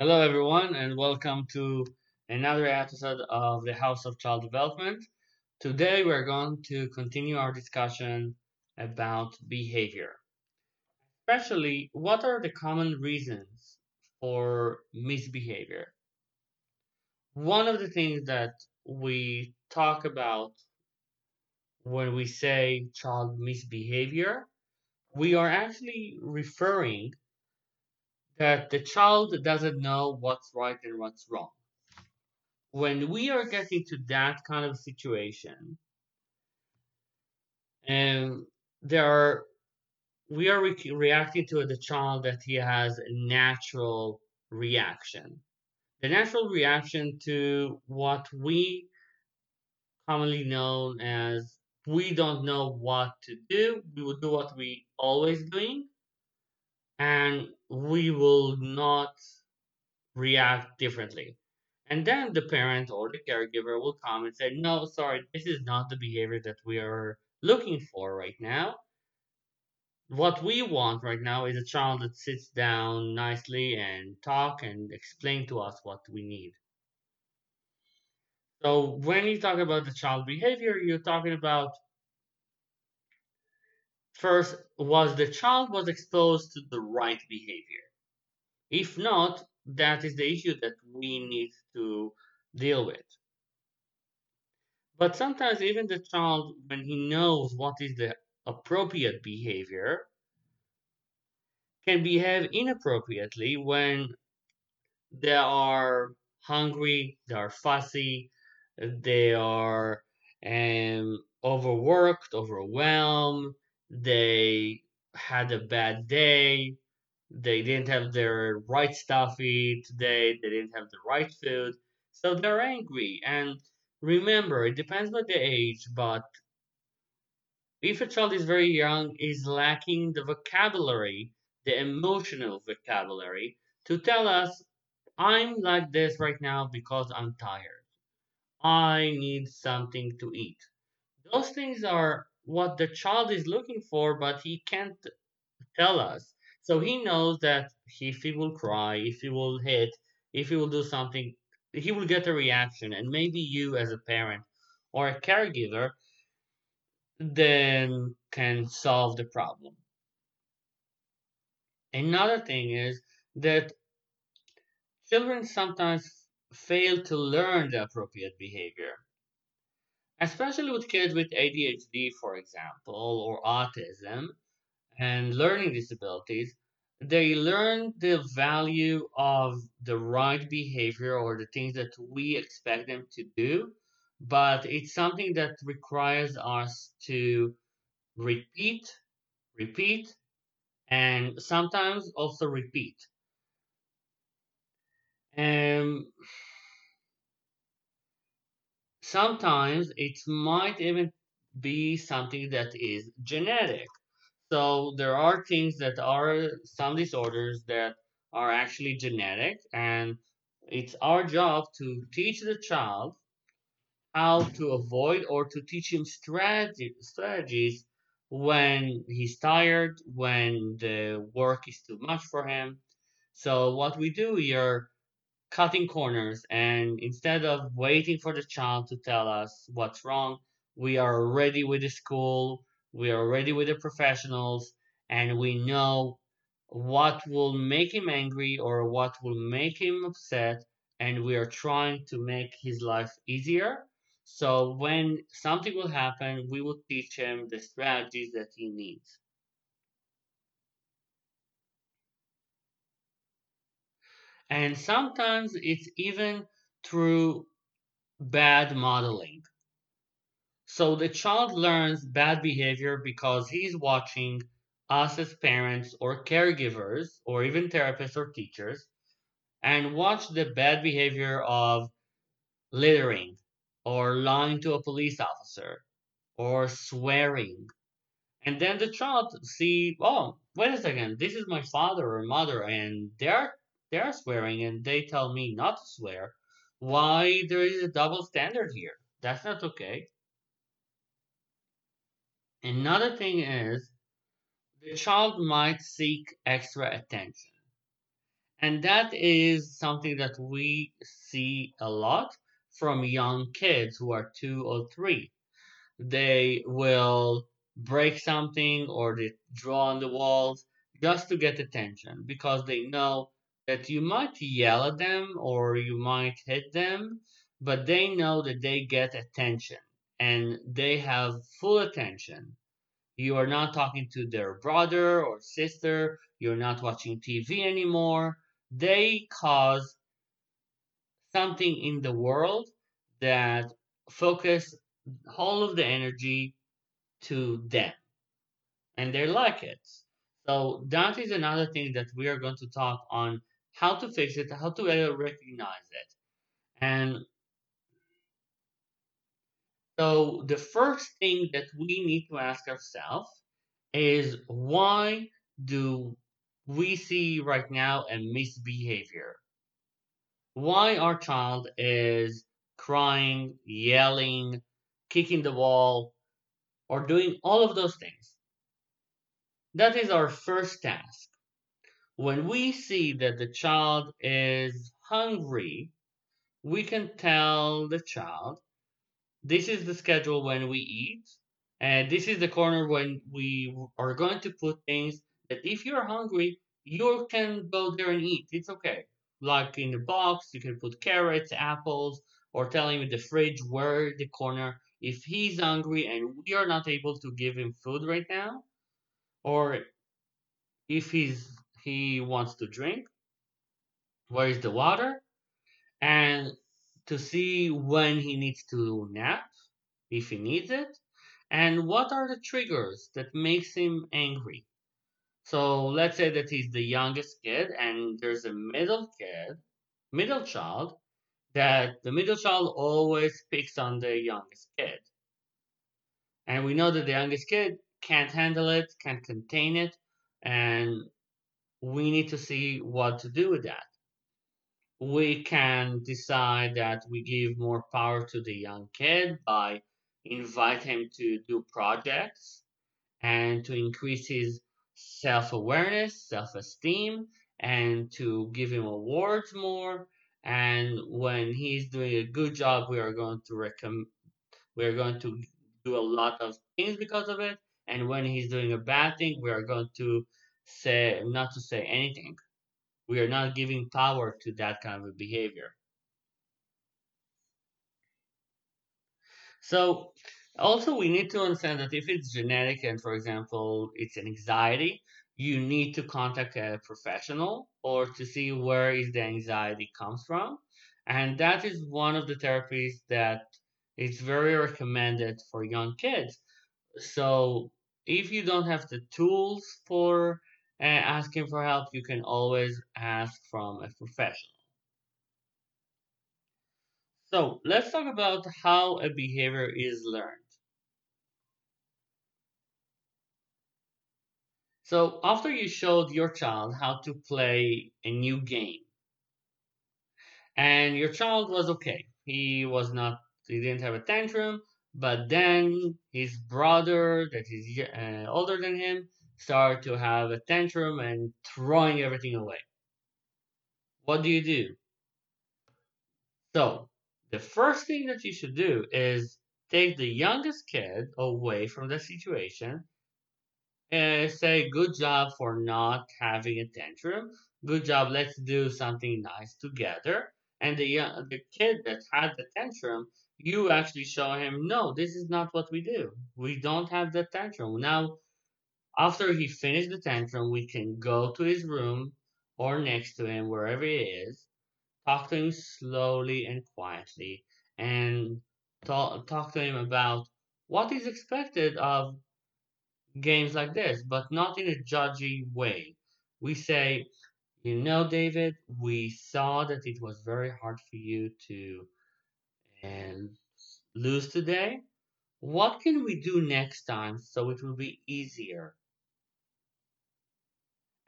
Hello, everyone, and welcome to another episode of the House of Child Development. Today, we're going to continue our discussion about behavior, especially what are the common reasons for misbehavior. One of the things that we talk about when we say child misbehavior, we are actually referring that the child doesn't know what's right and what's wrong. When we are getting to that kind of situation, and there are we are re- reacting to the child that he has a natural reaction. The natural reaction to what we commonly known as we don't know what to do, we will do what we always doing, and we will not react differently. And then the parent or the caregiver will come and say, No, sorry, this is not the behavior that we are looking for right now. What we want right now is a child that sits down nicely and talk and explain to us what we need. So when you talk about the child behavior, you're talking about first was the child was exposed to the right behavior. If not, that is the issue that we need to deal with. But sometimes even the child, when he knows what is the appropriate behavior, can behave inappropriately when they are hungry, they are fussy, they are um, overworked, overwhelmed, they had a bad day, they didn't have their right stuff eat today, they didn't have the right food, so they're angry. And remember, it depends on the age, but if a child is very young, is lacking the vocabulary, the emotional vocabulary, to tell us, I'm like this right now because I'm tired. I need something to eat. Those things are what the child is looking for, but he can't tell us. So he knows that if he will cry, if he will hit, if he will do something, he will get a reaction. And maybe you, as a parent or a caregiver, then can solve the problem. Another thing is that children sometimes fail to learn the appropriate behavior. Especially with kids with ADHD, for example, or autism and learning disabilities, they learn the value of the right behavior or the things that we expect them to do, but it's something that requires us to repeat, repeat, and sometimes also repeat. And sometimes it might even be something that is genetic. So there are things that are some disorders that are actually genetic, and it's our job to teach the child how to avoid or to teach him strategies when he's tired, when the work is too much for him. So what we do, we are cutting corners, and instead of waiting for the child to tell us what's wrong, we are ready with the school, we are ready with the professionals, and we know what will make him angry or what will make him upset, and we are trying to make his life easier. So when something will happen, we will teach him the strategies that he needs. And sometimes it's even through bad modeling. So the child learns bad behavior because he's watching us as parents or caregivers or even therapists or teachers and watch the bad behavior of littering or lying to a police officer or swearing. And then the child see, oh, wait a second, this is my father or mother and they're they're swearing and they tell me not to swear. Why there is a double standard here? That's not okay. Another thing is the child might seek extra attention. And that is something that we see a lot from young kids who are two or three. They will break something or they draw on the walls just to get attention because they know that you might yell at them or you might hit them, but they know that they get attention and they have full attention. You are not talking to their brother or sister, you're not watching TV anymore. They cause something in the world that focus all of the energy to them and they like it. So that is another thing that we are going to talk on how to fix it, how to recognize it. And so the first thing that we need to ask ourselves is why do we see right now a misbehavior? Why our child is crying, yelling, kicking the wall, or doing all of those things? That is our first task. When we see that the child is hungry, we can tell the child this is the schedule when we eat, and this is the corner when we are going to put things that if you're hungry, you can go there and eat. It's okay. Like in the box, you can put carrots, apples, or tell him in the fridge where the corner. If he's hungry and we are not able to give him food right now, or if he's he wants to drink, where is the water? And to see when he needs to nap, if he needs it, and what are the triggers that makes him angry. So let's say that he's the youngest kid and there's a middle kid, middle child, that the middle child always picks on the youngest kid. And we know that the youngest kid can't handle it, can't contain it, and we need to see what to do with that we can decide that we give more power to the young kid by invite him to do projects and to increase his self-awareness, self-esteem, and to give him awards more. And when he's doing a good job, we are going to recommend we are going to do a lot of things because of it. And when he's doing a bad thing, we are going to say not to say anything we are not giving power to that kind of behavior. So also we need to understand that if it's genetic and for example it's an anxiety, you need to contact a professional or to see where is the anxiety comes from. And that is one of the therapies that is very recommended for young kids. So if you don't have the tools for and asking for help, you can always ask from a professional. So let's talk about how a behavior is learned. So after you showed your child how to play a new game, and your child was okay, he was not, he didn't have a tantrum, but then his brother that is uh, older than him start to have a tantrum and throwing everything away. What do you do? So, the first thing that you should do is take the youngest kid away from the situation and say, Good job for not having a tantrum. Good job, let's do something nice together. And the, young, the kid that had the tantrum, you actually show him, No, this is not what we do. We don't have the tantrum. Now, after he finished the tantrum, we can go to his room or next to him, wherever he is, talk to him slowly and quietly, and talk, talk to him about what is expected of games like this, but not in a judgy way. We say, you know, David, we saw that it was very hard for you to and lose today. What can we do next time so it will be easier?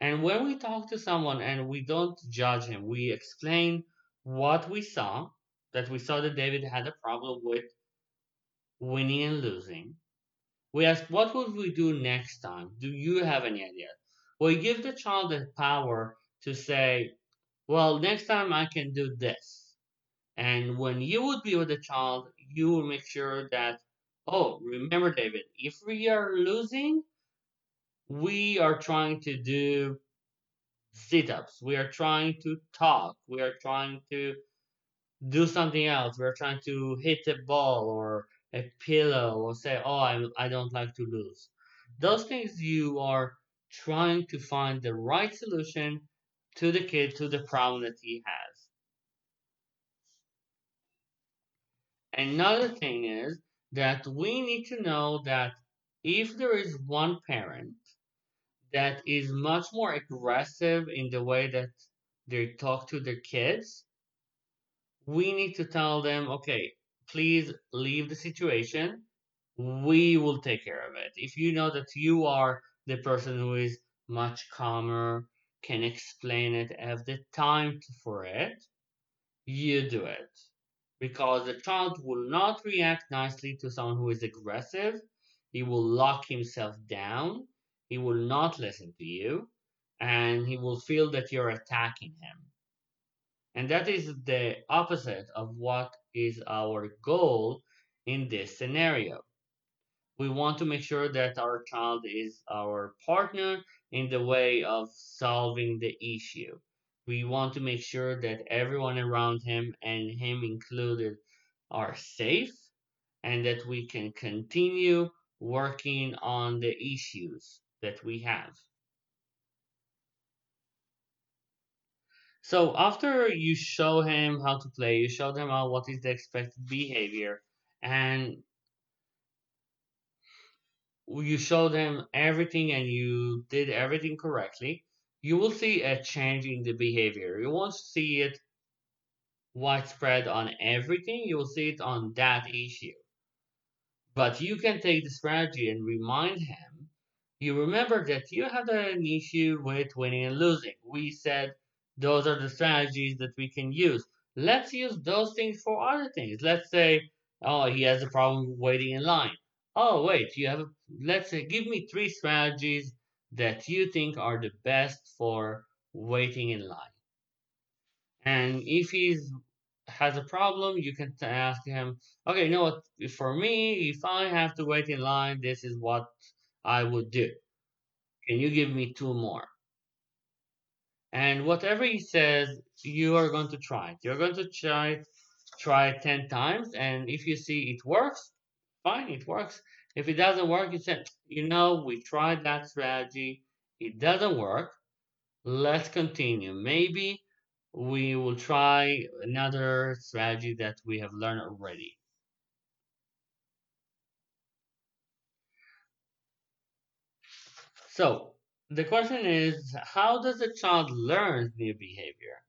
And when we talk to someone and we don't judge him, we explain what we saw, that we saw that David had a problem with winning and losing. We ask, what would we do next time? Do you have any idea? We give the child the power to say, well, next time I can do this. And when you would be with the child, you will make sure that, oh, remember, David, if we are losing, we are trying to do sit ups, we are trying to talk, we are trying to do something else, we're trying to hit a ball or a pillow or say, oh, I, I don't like to lose. Those things you are trying to find the right solution to the kid, to the problem that he has. Another thing is that we need to know that if there is one parent that is much more aggressive in the way that they talk to their kids, we need to tell them, okay, please leave the situation. We will take care of it. If you know that you are the person who is much calmer, can explain it, have the time for it, you do it. Because the child will not react nicely to someone who is aggressive. He will lock himself down. He will not listen to you. And he will feel that you're attacking him. And that is the opposite of what is our goal in this scenario. We want to make sure that our child is our partner in the way of solving the issue. We want to make sure that everyone around him and him included are safe and that we can continue working on the issues that we have. So after you show him how to play, you show them out uh, what is the expected behavior, and you show them everything and you did everything correctly, you will see a change in the behavior. You won't see it widespread on everything, you will see it on that issue. But you can take the strategy and remind him. You remember that you had an issue with winning and losing. We said those are the strategies that we can use. Let's use those things for other things. Let's say, oh, he has a problem waiting in line. Oh, wait, you have, a, let's say, give me three strategies that you think are the best for waiting in line. And if he has a problem, you can ask him, okay, you know what, for me, if I have to wait in line, this is what I would do. Can you give me two more? And whatever he says, you are going to try it. You're going to try try it 10 times. And if you see it works, fine, it works. If it doesn't work, you say, you know, we tried that strategy. It doesn't work. Let's continue. Maybe we will try another strategy that we have learned already. So, the question is, how does a child learn new behavior?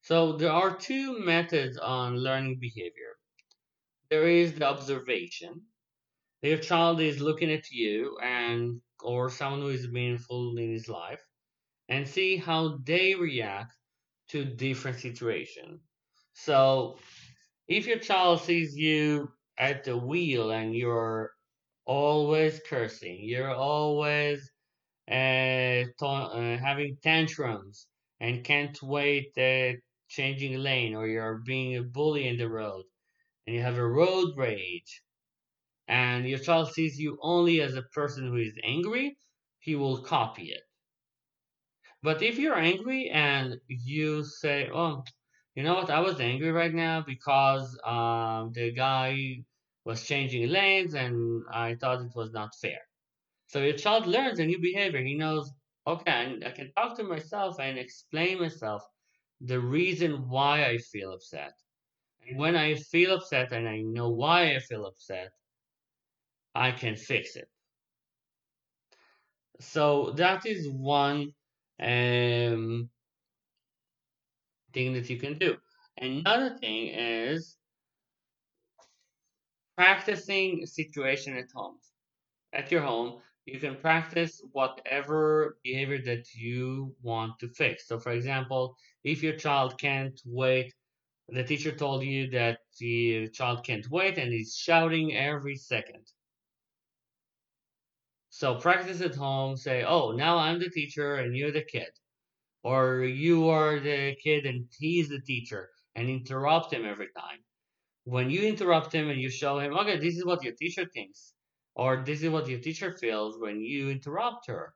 So there are two methods on learning behavior. There is the observation. Your child is looking at you and or someone who is meaningful in his life and see how they react to different situations. So if your child sees you at the wheel and you're always cursing, you're always uh, uh, having tantrums and can't wait uh, changing lane or you're being a bully in the road and you have a road rage. And your child sees you only as a person who is angry, he will copy it. But if you're angry and you say, oh, you know what, I was angry right now because um, the guy was changing lanes and I thought it was not fair. So your child learns a new behavior. He knows, okay, I can talk to myself and explain myself the reason why I feel upset. And when I feel upset and I know why I feel upset, I can fix it. So that is one um, thing that you can do. Another thing is practicing situation at home. At your home, you can practice whatever behavior that you want to fix. So, for example, if your child can't wait, the teacher told you that the child can't wait and is shouting every second. So, practice at home, say, Oh, now I'm the teacher and you're the kid. or you are the kid and he's the teacher and interrupt him every time. When you interrupt him and you show him, okay, this is what your teacher thinks, or this is what your teacher feels when you interrupt her,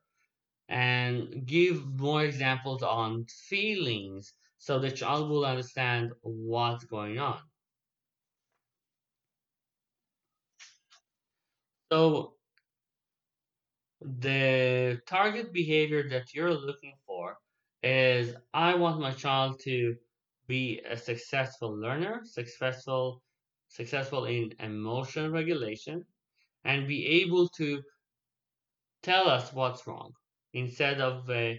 and give more examples on feelings so the child will understand what's going on. So the target behavior that you're looking for is I want my child to be a successful learner, successful successful in emotion regulation, and be able to tell us what's wrong instead of uh,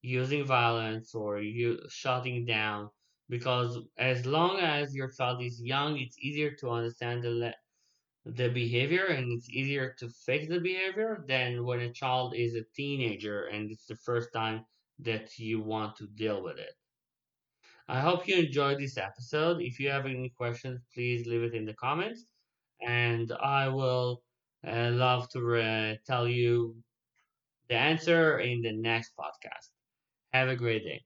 using violence or you shutting down. Because as long as your child is young, it's easier to understand the le- the behavior and it's easier to fix the behavior than when a child is a teenager and it's the first time that you want to deal with it. I hope you enjoyed this episode. If you have any questions, please leave it in the comments and I will uh, love to uh, tell you the answer in the next podcast. Have a great day.